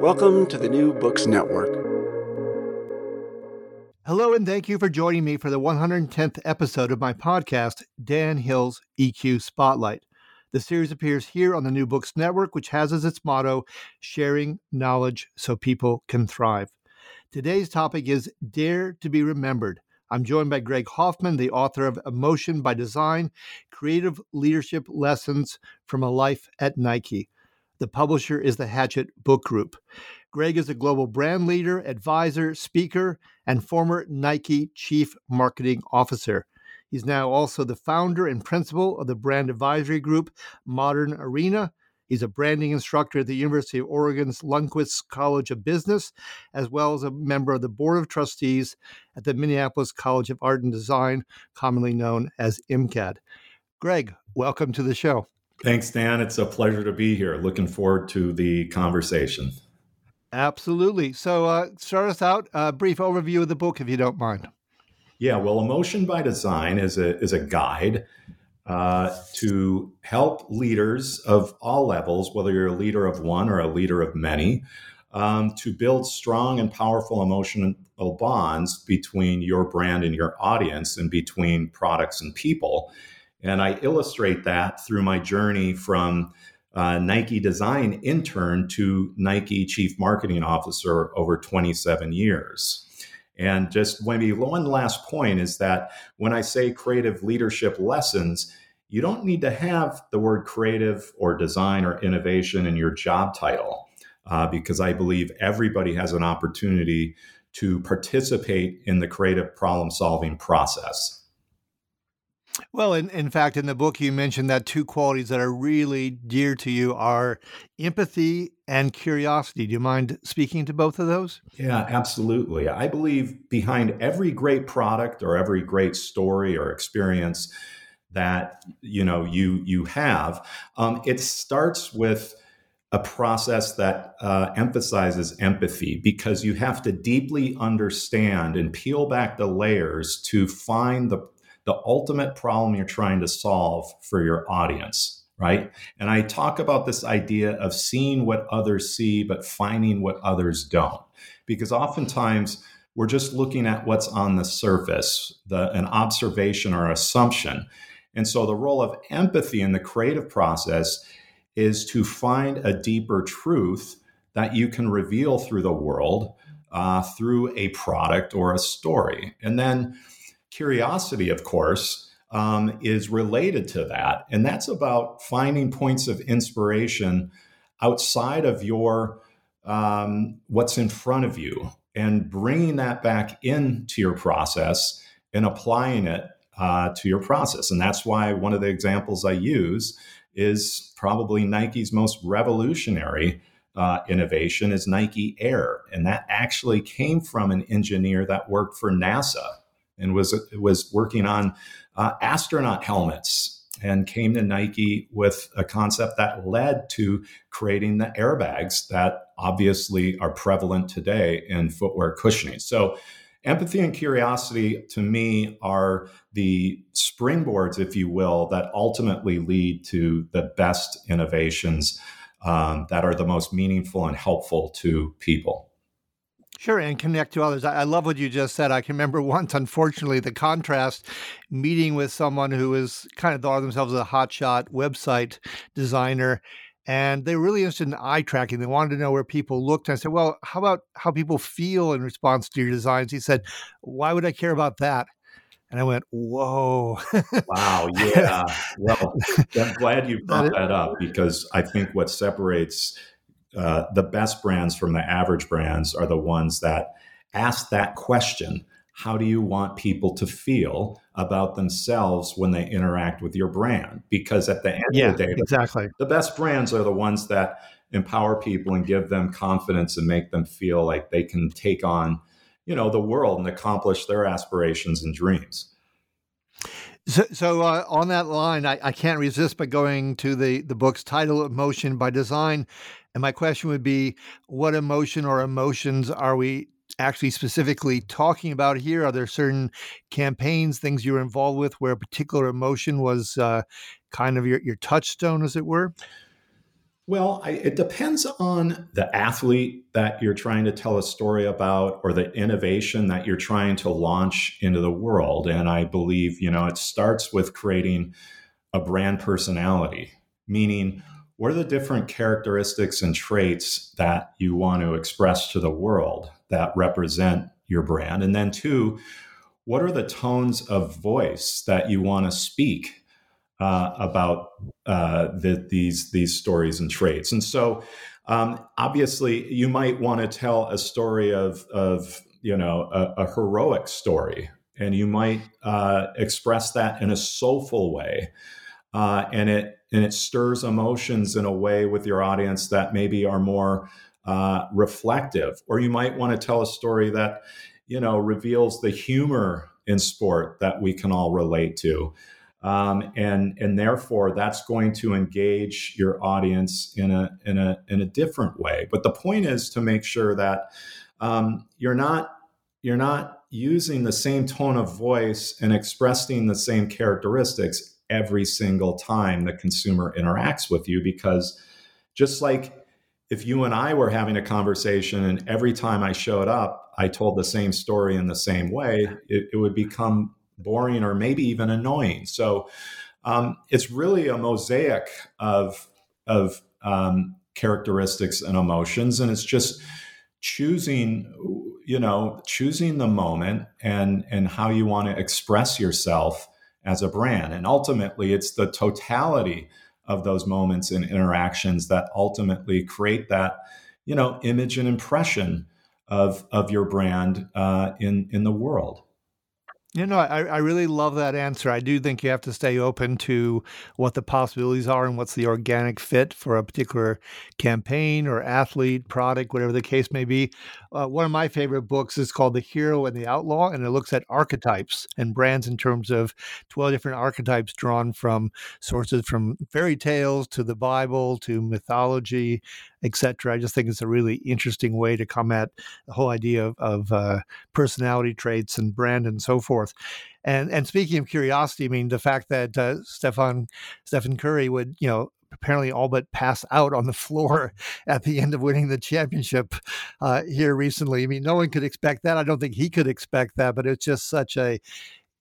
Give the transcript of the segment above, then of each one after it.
Welcome to the New Books Network. Hello, and thank you for joining me for the 110th episode of my podcast, Dan Hill's EQ Spotlight. The series appears here on the New Books Network, which has as its motto, sharing knowledge so people can thrive. Today's topic is Dare to be Remembered. I'm joined by Greg Hoffman, the author of Emotion by Design Creative Leadership Lessons from a Life at Nike. The publisher is the Hachette Book Group. Greg is a global brand leader, advisor, speaker, and former Nike Chief Marketing Officer. He's now also the founder and principal of the brand advisory group Modern Arena. He's a branding instructor at the University of Oregon's Lundquist College of Business, as well as a member of the Board of Trustees at the Minneapolis College of Art and Design, commonly known as MCAD. Greg, welcome to the show. Thanks, Dan. It's a pleasure to be here. Looking forward to the conversation. Absolutely. So, uh, start us out. A brief overview of the book, if you don't mind. Yeah. Well, Emotion by Design is a is a guide uh, to help leaders of all levels, whether you're a leader of one or a leader of many, um, to build strong and powerful emotional bonds between your brand and your audience, and between products and people. And I illustrate that through my journey from uh, Nike design intern to Nike chief marketing officer over 27 years. And just maybe one last point is that when I say creative leadership lessons, you don't need to have the word creative or design or innovation in your job title, uh, because I believe everybody has an opportunity to participate in the creative problem solving process. Well, in, in fact, in the book, you mentioned that two qualities that are really dear to you are empathy and curiosity. Do you mind speaking to both of those? Yeah, absolutely. I believe behind every great product or every great story or experience that you know you you have, um, it starts with a process that uh, emphasizes empathy because you have to deeply understand and peel back the layers to find the the ultimate problem you're trying to solve for your audience, right? And I talk about this idea of seeing what others see, but finding what others don't. Because oftentimes we're just looking at what's on the surface, the, an observation or assumption. And so the role of empathy in the creative process is to find a deeper truth that you can reveal through the world uh, through a product or a story. And then Curiosity, of course, um, is related to that. And that's about finding points of inspiration outside of your um, what's in front of you and bringing that back into your process and applying it uh, to your process. And that's why one of the examples I use is probably Nike's most revolutionary uh, innovation is Nike Air. And that actually came from an engineer that worked for NASA and was was working on uh, astronaut helmets and came to Nike with a concept that led to creating the airbags that obviously are prevalent today in footwear cushioning. So empathy and curiosity to me are the springboards, if you will, that ultimately lead to the best innovations um, that are the most meaningful and helpful to people. Sure, and connect to others. I, love what you just said. I can remember once, unfortunately, the contrast meeting with someone who is kind of thought of themselves as a hotshot website designer. and they were really interested in eye tracking. They wanted to know where people looked. And I said, "Well, how about how people feel in response to your designs?" He said, "Why would I care about that?" And I went, "Whoa!" wow, yeah. Well, I'm glad you brought that up because I think what separates uh, the best brands from the average brands are the ones that ask that question how do you want people to feel about themselves when they interact with your brand? Because at the end yeah, of the day, exactly. the best brands are the ones that empower people and give them confidence and make them feel like they can take on, you know, the world and accomplish their aspirations and dreams. So, so uh, on that line, I, I, can't resist but going to the the book's title, "Emotion by Design," and my question would be, what emotion or emotions are we actually specifically talking about here? Are there certain campaigns, things you were involved with where a particular emotion was uh, kind of your, your touchstone, as it were? Well, I, it depends on the athlete that you're trying to tell a story about or the innovation that you're trying to launch into the world. And I believe, you know, it starts with creating a brand personality, meaning what are the different characteristics and traits that you want to express to the world that represent your brand? And then, two, what are the tones of voice that you want to speak uh, about uh, the, these these stories and traits? And so, um, obviously, you might want to tell a story of of you know a, a heroic story, and you might uh, express that in a soulful way, uh, and it and it stirs emotions in a way with your audience that maybe are more uh, reflective, or you might want to tell a story that you know reveals the humor in sport that we can all relate to. Um, and and therefore that's going to engage your audience in a in a in a different way. But the point is to make sure that um, you're not you're not using the same tone of voice and expressing the same characteristics every single time the consumer interacts with you because just like if you and I were having a conversation and every time I showed up, I told the same story in the same way, it, it would become boring or maybe even annoying. So um, it's really a mosaic of of um, characteristics and emotions, and it's just choosing, you know, choosing the moment and and how you want to express yourself as a brand, and ultimately, it's the totality of those moments and interactions that ultimately create that you know image and impression of of your brand uh, in in the world you know, I, I really love that answer. I do think you have to stay open to what the possibilities are and what's the organic fit for a particular campaign or athlete, product, whatever the case may be. Uh, one of my favorite books is called The Hero and the Outlaw, and it looks at archetypes and brands in terms of 12 different archetypes drawn from sources from fairy tales to the Bible to mythology etc. I just think it's a really interesting way to come at the whole idea of, of uh, personality traits and brand and so forth. And and speaking of curiosity, I mean the fact that uh, Stephen Stephen Curry would you know apparently all but pass out on the floor at the end of winning the championship uh, here recently. I mean, no one could expect that. I don't think he could expect that, but it's just such a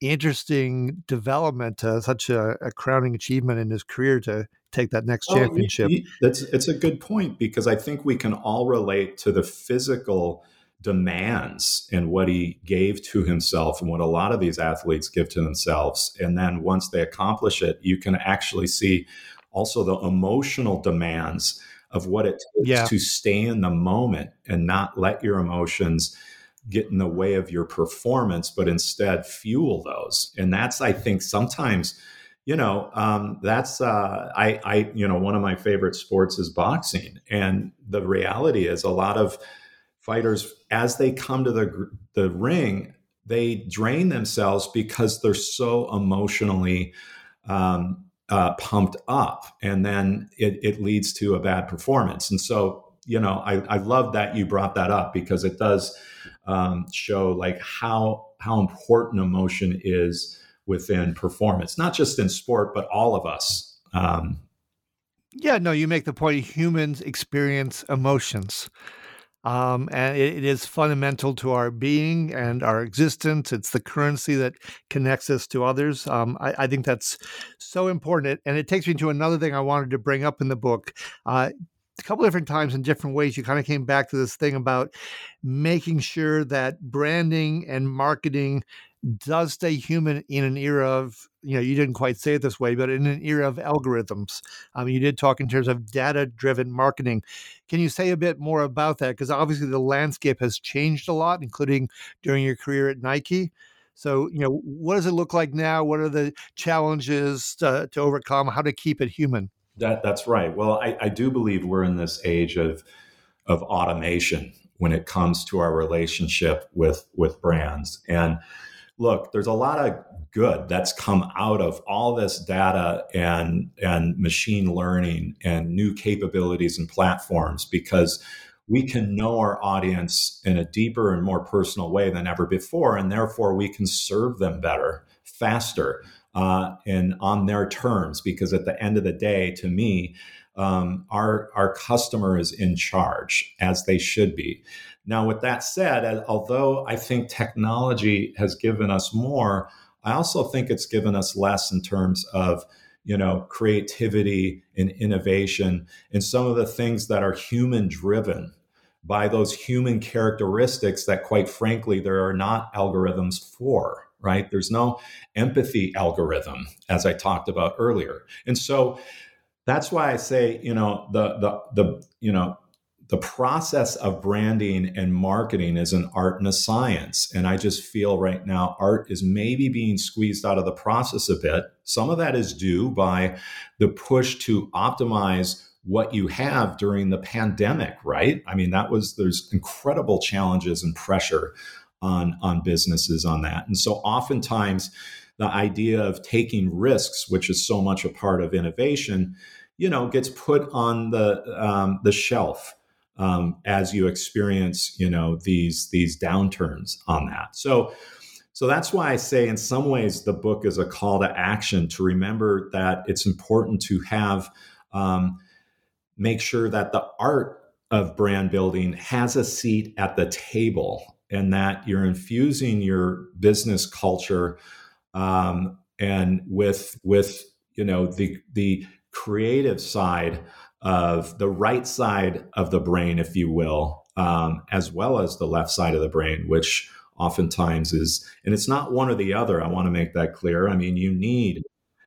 interesting development, uh, such a, a, crowning achievement in his career to take that next oh, championship. He, he, that's it's a good point because I think we can all relate to the physical demands and what he gave to himself and what a lot of these athletes give to themselves and then once they accomplish it you can actually see also the emotional demands of what it takes yeah. to stay in the moment and not let your emotions get in the way of your performance but instead fuel those and that's i think sometimes you know um, that's uh, I, I you know one of my favorite sports is boxing. And the reality is a lot of fighters as they come to the the ring they drain themselves because they're so emotionally um, uh, pumped up. And then it, it, leads to a bad performance. And so you know I, I love that you brought that up because it does um, show like how how important emotion is within performance, not just in sport, but all of us. Um, yeah, no, you make the point humans experience emotions. Um, and it, it is fundamental to our being and our existence. It's the currency that connects us to others. Um, I, I, think that's so important. And it takes me to another thing I wanted to bring up in the book. Uh, a couple different times in different ways, you kind of came back to this thing about making sure that branding and marketing does stay human in an era of you know you didn't quite say it this way but in an era of algorithms. You did talk in terms of data driven marketing. Can you say a bit more about that? Because obviously the landscape has changed a lot including during your career at nike. So you know what does it look like now? What are the challenges to, to overcome? How to keep it human? That, that's right. Well I, I do believe we're in this age of of automation when it comes to our relationship with with brands. And look, there's a lot of good that's come out of all this data and and machine learning and new capabilities and platforms because we can know our audience in a deeper and more personal way than ever before and therefore we can serve them better faster uh, and on their terms because at the end of the day to me um, our our customer is in charge as they should be now, with that said, although I think technology has given us more, I also think it's given us less in terms of you know creativity and innovation and some of the things that are human driven by those human characteristics that quite frankly there are not algorithms for right? There's no empathy algorithm as i talked about earlier. And so that's why i say you know the the the you know the process of branding and marketing is an art and a science. And I just feel right now art is maybe being squeezed out of the process a bit. Some of that is due by the push to optimize what you have during the pandemic, right? I mean, that was there's incredible challenges and pressure on on businesses on that. And so oftentimes the idea of taking risks, which is so much a part of innovation, you know, gets put on the um, the shelf um, as you experience, you know, these these downturns on that. So, so that's why I say, in some ways, the book is a call to action to remember that it's important to have um, make sure that the art of brand building has a seat at the table, and that you're infusing your business culture um, and with with you know the the creative side of the right side of the brain, if you will, um, as well as the left side of the brain, which oftentimes is, and it's not one or the other. I want to make that clear. I mean, you need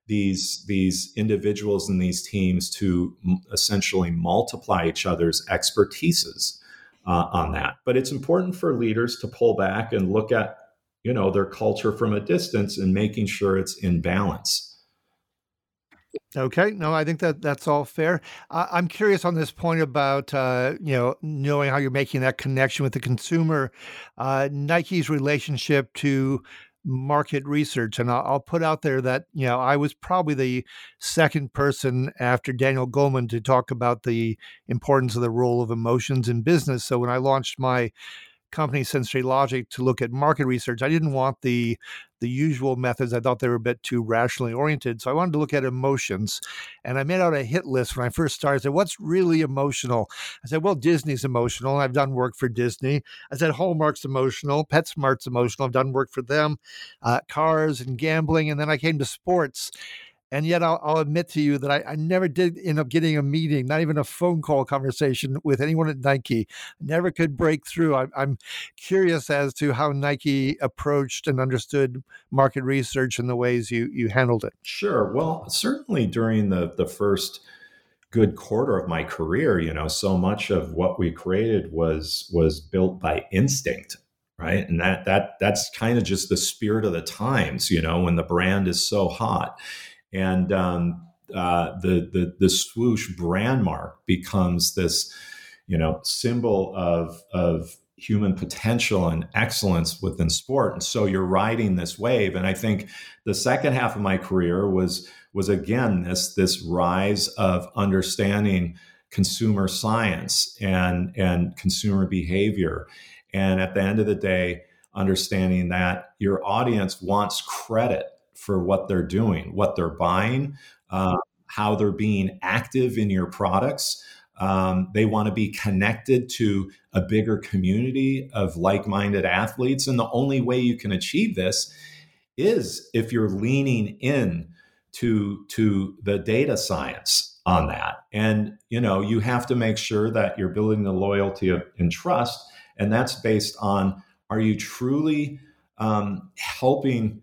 these these individuals and these teams to m- essentially multiply each other's expertises uh, on that. But it's important for leaders to pull back and look at you know their culture from a distance and making sure it's in balance. Okay, no, I think that that's all fair. I'm curious on this point about uh, you know knowing how you're making that connection with the consumer, uh, Nike's relationship to market research, and I'll, I'll, put out there that you know I was probably the second person after Daniel Goleman to talk about the importance of the role of emotions in business. So when I launched my company Sensory Logic to look at market research. I didn't want the the usual methods. I thought they were a bit too rationally oriented. So I wanted to look at emotions. And I made out a hit list when I first started. I said, What's really emotional? I said, Well, Disney's emotional. I've done work for Disney. I said, Hallmark's emotional. PetSmart's emotional. I've done work for them. Uh, cars and gambling. And then I came to sports. And yet, I'll, I'll admit to you that I, I, never did end up getting a meeting, not even a phone call conversation with anyone at Nike. Never could break through. I, I'm curious as to how Nike approached and understood market research and the ways you you handled it. Sure. Well, certainly during the the first good quarter of my career, you know, so much of what we created was was built by instinct right and that that that's kind of just the spirit of the times you know when the brand is so hot and um, uh, the, the the swoosh brand mark becomes this you know symbol of of human potential and excellence within sport. And so you're riding this wave. And i think the second half of my career was was again this this rise of understanding consumer science and and consumer behavior. And at the end of the day understanding that your audience wants credit for what they're doing, what they're buying, uh, how they're being active in your products. Um, they want to be connected to a bigger community of like minded athletes. And the only way you can achieve this is if you're leaning in to, to the data science on that. And, you know, you have to make sure that you're building the loyalty of, and trust. And that's based on are you truly um, helping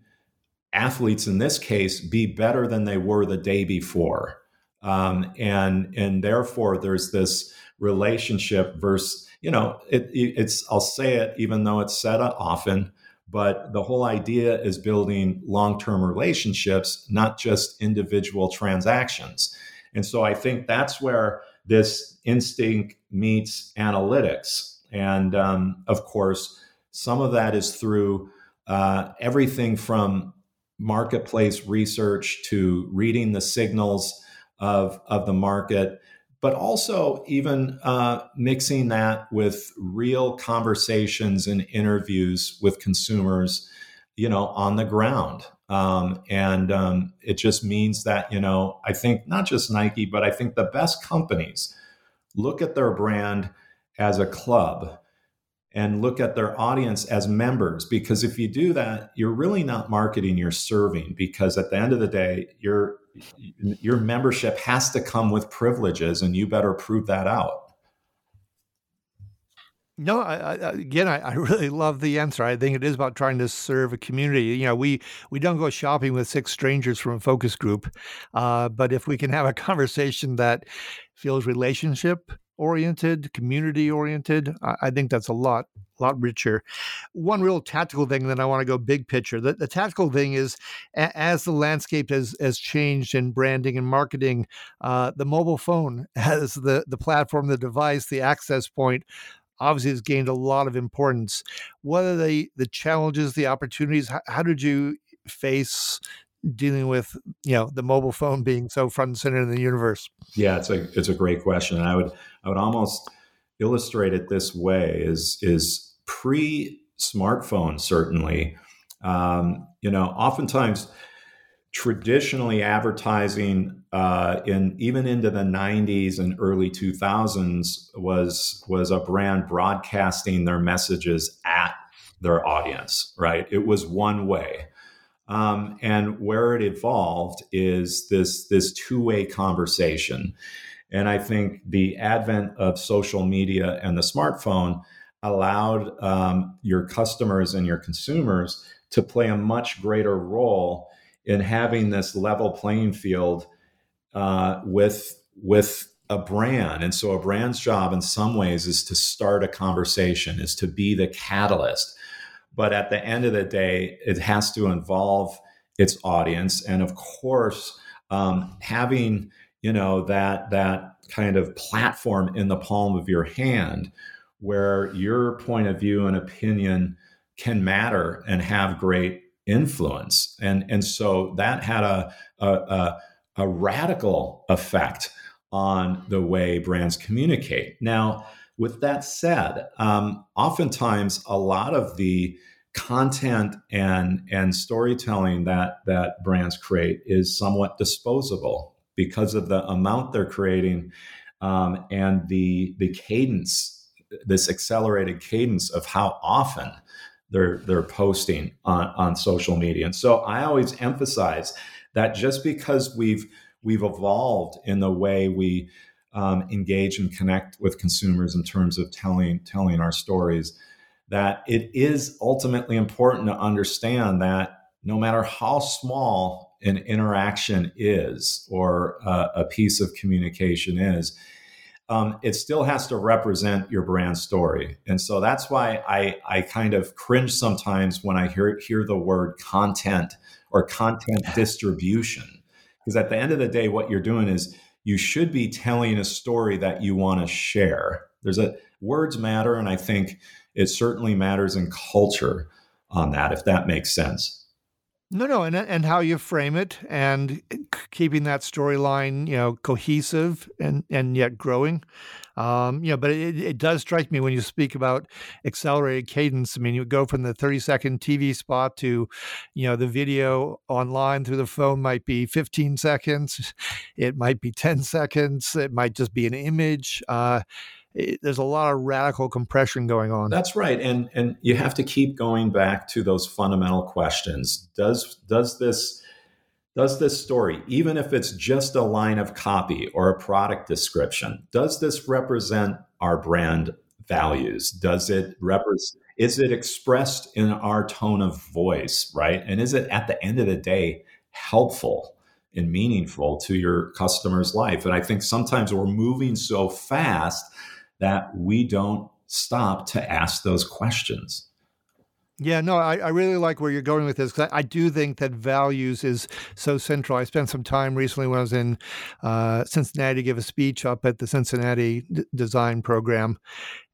athletes in this case be better than they were the day before? Um, and and therefore there's this relationship versus you know it, it's I'll say it even though it's said often, but the whole idea is building long-term relationships, not just individual transactions. And so I think that's where this instinct meets analytics, and um, of course some of that is through uh, everything from marketplace research to reading the signals of, of the market, but also even uh, mixing that with real conversations and interviews with consumers, you know, on the ground. Um, and um, it just means that, you know, I think not just Nike, but I think the best companies look at their brand as a club and look at their audience as members because if you do that you're really not marketing you're serving because at the end of the day your your membership has to come with privileges and you better prove that out no, I, I, again, I, I, really love the answer. I think it is about trying to serve a community. You know, we we don't go shopping with six strangers from a focus group, uh, but if we can have a conversation that feels relationship oriented, community oriented. I, I, think that's a lot, a lot richer. One real tactical thing, then I want to go big picture. The, the tactical thing is a, as the landscape has, has changed in branding and marketing, uh, the mobile phone has the, the platform, the device, the access point obviously has gained a lot of importance. What are the, the challenges, the opportunities? How, how did you face dealing with you know the mobile phone being so front and center in the universe? Yeah, it's a it's a great question. And I would I would almost illustrate it this way: is is pre smartphone certainly. Um, you know, oftentimes traditionally advertising uh, in even into the 90s and early 2000s was was a brand broadcasting their messages at their audience right it was one way um, and where it evolved is this this two way conversation. And I think the advent of social media and the smartphone allowed um, your customers and your consumers to play a much greater role in having this level playing field uh, with with a brand. And so a brand's job in some ways is to start a conversation, is to be the catalyst but at the end of the day, it has to involve its audience, and of course, um, having you know that that kind of platform in the palm of your hand, where your point of view and opinion can matter and have great influence, and and so that had a a, a, a radical effect on the way brands communicate. Now with that said, um, oftentimes a lot of the content and and storytelling that that brands create is somewhat disposable because of the amount they're creating um, and the the cadence, this accelerated cadence of how often they're they're posting on, on social media. And so I always emphasize that just because we've we've evolved in the way we um, engage and connect with consumers in terms of telling telling our stories that it is ultimately important to understand that no matter how small an interaction is or uh, a piece of communication is um, it still has to represent your brand story. And so that's why i, I kind of cringe sometimes when i hear, hear the word content or content distribution. Because at the end of the day what you're doing is you should be telling a story that you want to share. There's a words matter, and I think it certainly matters in culture on that, if that makes sense. No, no, and and how you frame it, and keeping that storyline, you know, cohesive and and yet growing. Um, you know, but it, it does strike me when you speak about accelerated cadence. I mean, you go from the 30 second TV spot to, you know, the video online through the phone might be 15 seconds, it might be 10 seconds, it might just be an image. Uh, it, there's a lot of radical compression going on. That's right, and and you have to keep going back to those fundamental questions. Does does this does this story, even if it's just a line of copy or a product description, does this represent our brand values? Does it represent? Is it expressed in our tone of voice, right? And is it at the end of the day helpful? and meaningful to your customer's life. And I think sometimes we're moving so fast that we don't stop to ask those questions. Yeah, no, I, I really like where you're going with this because I, I, do think that values is so central. I spent some time recently when I was in uh, Cincinnati to give a speech up at the Cincinnati D- Design Program,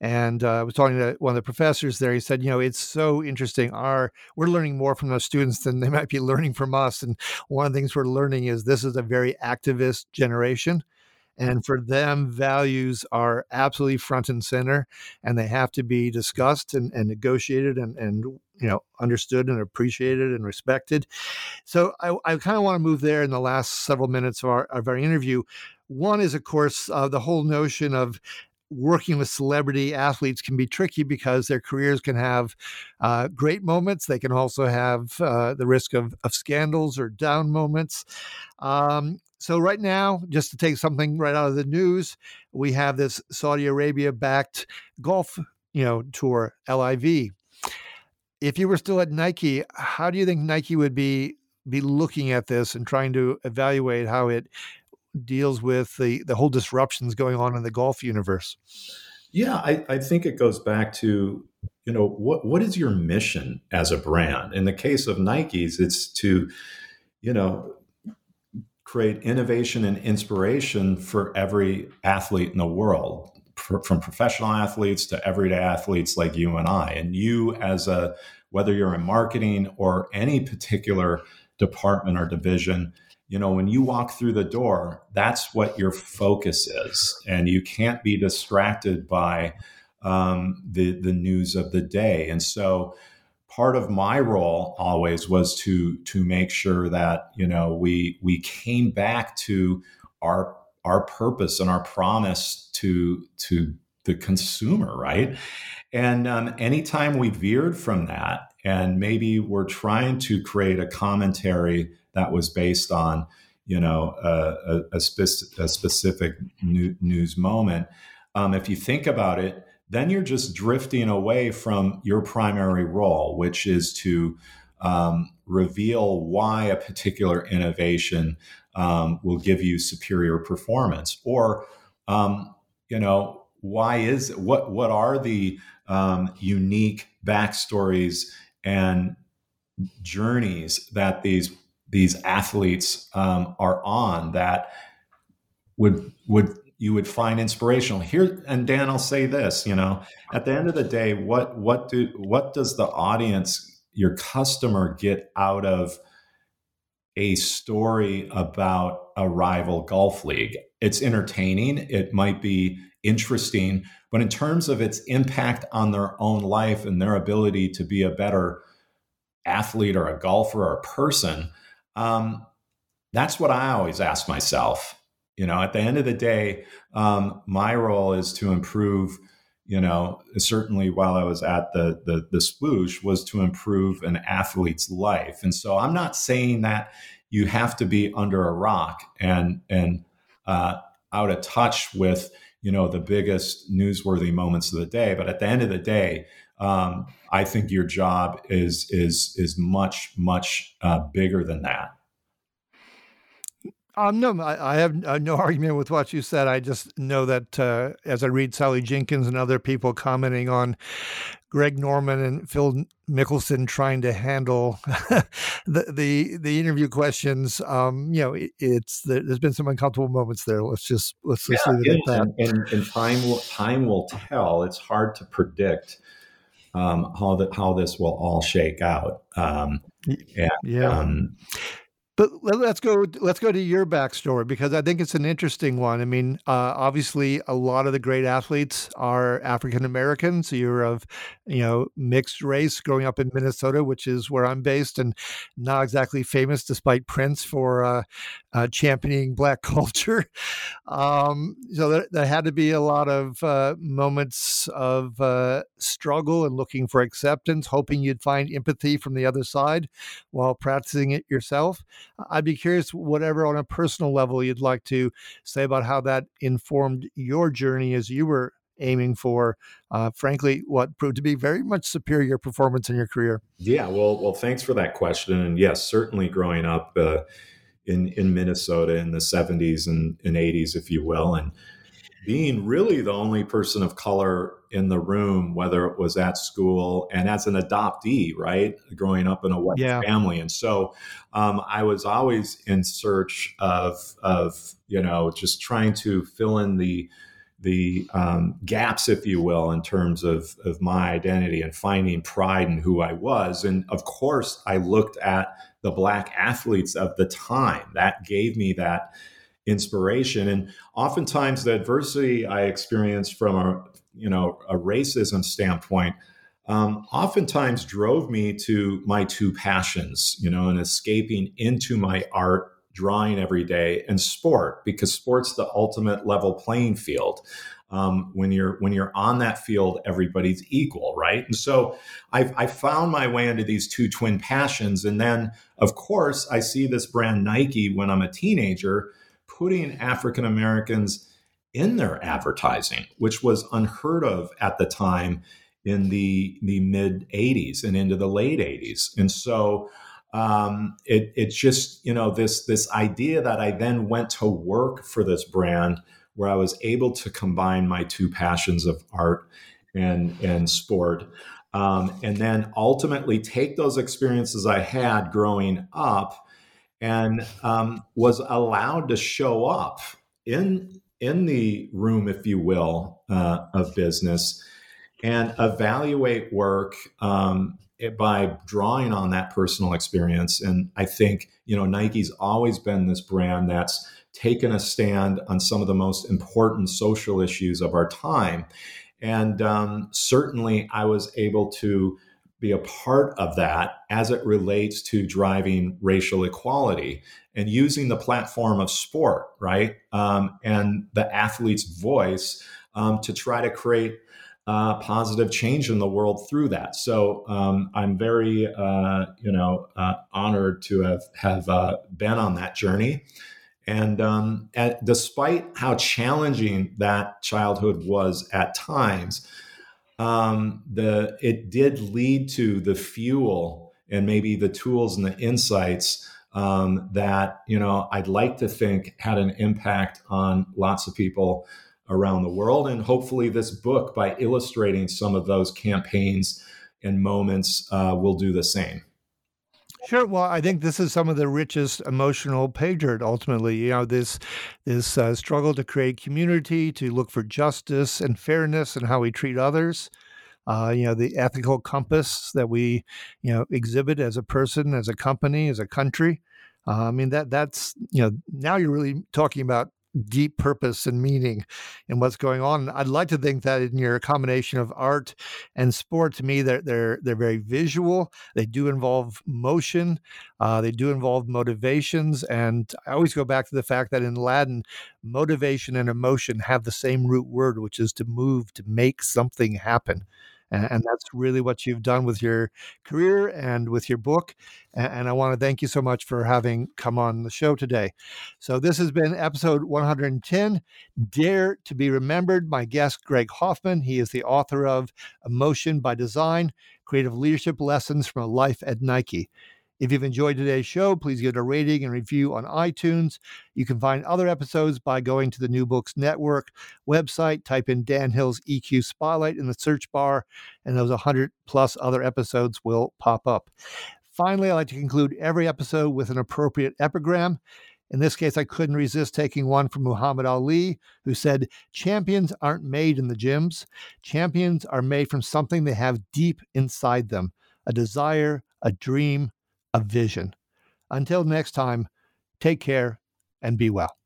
and uh, I was talking to one of the professors there. He said, "You know, it's so interesting. Our we're learning more from those students than they might be learning from us. And one of the things we're learning is this is a very activist generation." And for them, values are absolutely front and center, and they have to be discussed and, and negotiated and, and you know understood and appreciated and respected. So I, I kind of want to move there in the last several minutes of our, of our interview. One is, of course, uh, the whole notion of working with celebrity athletes can be tricky because their careers can have uh, great moments. They can also have uh, the risk of, of scandals or down moments. Um, so right now, just to take something right out of the news, we have this Saudi Arabia backed golf, you know, tour LIV. If you were still at Nike, how do you think Nike would be be looking at this and trying to evaluate how it deals with the the whole disruptions going on in the golf universe? Yeah, I, I think it goes back to you know what what is your mission as a brand? In the case of Nikes, it's to you know create innovation and inspiration for every athlete in the world from professional athletes to everyday athletes like you and I. And you, as a whether you're in marketing or any particular department or division, you know, when you walk through the door, that's what your focus is, and you can't be distracted by um, the the news of the day. And so, part of my role always was to to make sure that you know we we came back to our our purpose and our promise to to the consumer right and um, anytime we veered from that and maybe we're trying to create a commentary that was based on you know a, a, a, spec- a specific new, news moment. Um, if you think about it then you're just drifting away from your primary role, which is to um, reveal why a particular innovation um, will give you superior performance, or um, you know why is what what are the um, unique backstories and journeys that these these athletes um, are on that would would you would find inspirational. Here and dan i'll say this you know at the end of the day what what do what does the audience your customer get out of a story about a rival golf league? It's entertaining. It might be interesting but in terms of its impact on their own life and their ability to be a better athlete or a golfer or a person um, that's what i always ask myself you know, at the end of the day, um, my role is to improve. You know, certainly while I was at the the the swoosh was to improve an athlete's life, and so I'm not saying that you have to be under a rock and and uh, out of touch with you know the biggest newsworthy moments of the day. But at the end of the day, um, I think your job is is is much much uh, bigger than that. Um, no, I, I have uh, no argument with what you said. I just know that uh, as I read Sally Jenkins and other people commenting on Greg Norman and Phil Mickelson trying to handle the, the the interview questions, um, you know, it, it's there's been some uncomfortable moments there. Let's just let's just yeah, leave it at that. And, and, and time will time will tell. It's hard to predict um, how that how this will all shake out. Um, and, yeah. Um, but let's go. Let's go to your backstory because I think it's an interesting one. I mean, uh, obviously, a lot of the great athletes are African Americans. You're of, you know, mixed race, growing up in Minnesota, which is where I'm based, and not exactly famous, despite Prince, for uh, uh, championing Black culture. Um, so there, there, had to be a lot of uh, moments of uh, struggle and looking for acceptance, hoping you'd find empathy from the other side while practicing it yourself. I'd be curious, whatever on a personal level you'd like to say about how that informed your journey as you were aiming for, uh, frankly, what proved to be very much superior performance in your career. Yeah, well, well, thanks for that question. And yes, certainly growing up uh, in in Minnesota in the '70s and, and '80s, if you will, and being really the only person of color in the room, whether it was at school and as an adoptee, right? Growing up in a white yeah. family. And so um, I was always in search of, of, you know, just trying to fill in the, the um, gaps, if you will, in terms of, of my identity and finding pride in who I was. And of course, I looked at the Black athletes of the time. That gave me that inspiration. And oftentimes, the adversity I experienced from a you know a racism standpoint um, oftentimes drove me to my two passions, you know, and escaping into my art, drawing every day, and sport because sport's the ultimate level playing field. Um, when you're when you're on that field, everybody's equal, right? And so I found my way into these two twin passions, and then of course I see this brand Nike when I'm a teenager putting African Americans in their advertising, which was unheard of at the time in the the mid 80s and into the late 80s. And so um, it, it's just you know this this idea that I then went to work for this brand where I was able to combine my two passions of art and and sport, um, and then ultimately take those experiences I had growing up and um, was allowed to show up in in the room, if you will, uh, of business and evaluate work um, by drawing on that personal experience. And I think you know Nike's always been this brand that's taken a stand on some of the most important social issues of our time. And um, certainly, I was able to be a part of that as it relates to driving racial equality and using the platform of sport, right? Um, and the athlete's voice um, to try to create uh, positive change in the world through that. So um, I'm very, uh, you know, uh, honored to have have uh, been on that journey. And um, at, despite how challenging that childhood was at times, um, the it did lead to the fuel and maybe the tools and the insights um, that you know I'd like to think had an impact on lots of people around the world, and hopefully this book, by illustrating some of those campaigns and moments, uh, will do the same. Sure. Well, I think this is some of the richest emotional pageant. Ultimately, you know, this this uh, struggle to create community, to look for justice and fairness, and how we treat others. Uh, you know, the ethical compass that we, you know, exhibit as a person, as a company, as a country. Uh, I mean, that that's you know, now you're really talking about deep purpose and meaning in what's going on. I'd like to think that in your combination of art and sport, to me, they're they're they're very visual. They do involve motion. Uh, they do involve motivations, and I always go back to the fact that in Latin, motivation and emotion have the same root word, which is to move, to make something happen. And, that's really what you've done with your career and with your book. And I want to thank you so much for having come on the show today. So this has been episode 110, Dare to be Remembered. My guest, Greg Hoffman. He is the author of Emotion by Design, Creative Leadership Lessons from a Life at Nike. If you've enjoyed today's show, please give it a rating and review on iTunes. You can find other episodes by going to the New Books Network website, type in Dan Hill's EQ Spotlight in the search bar, and those 100 plus other episodes will pop up. Finally, I like to conclude every episode with an appropriate epigram. In this case, I couldn't resist taking one from Muhammad Ali, who said, Champions aren't made in the gyms. Champions are made from something they have deep inside them a desire, a dream, a vision. Until next time, take care and be well.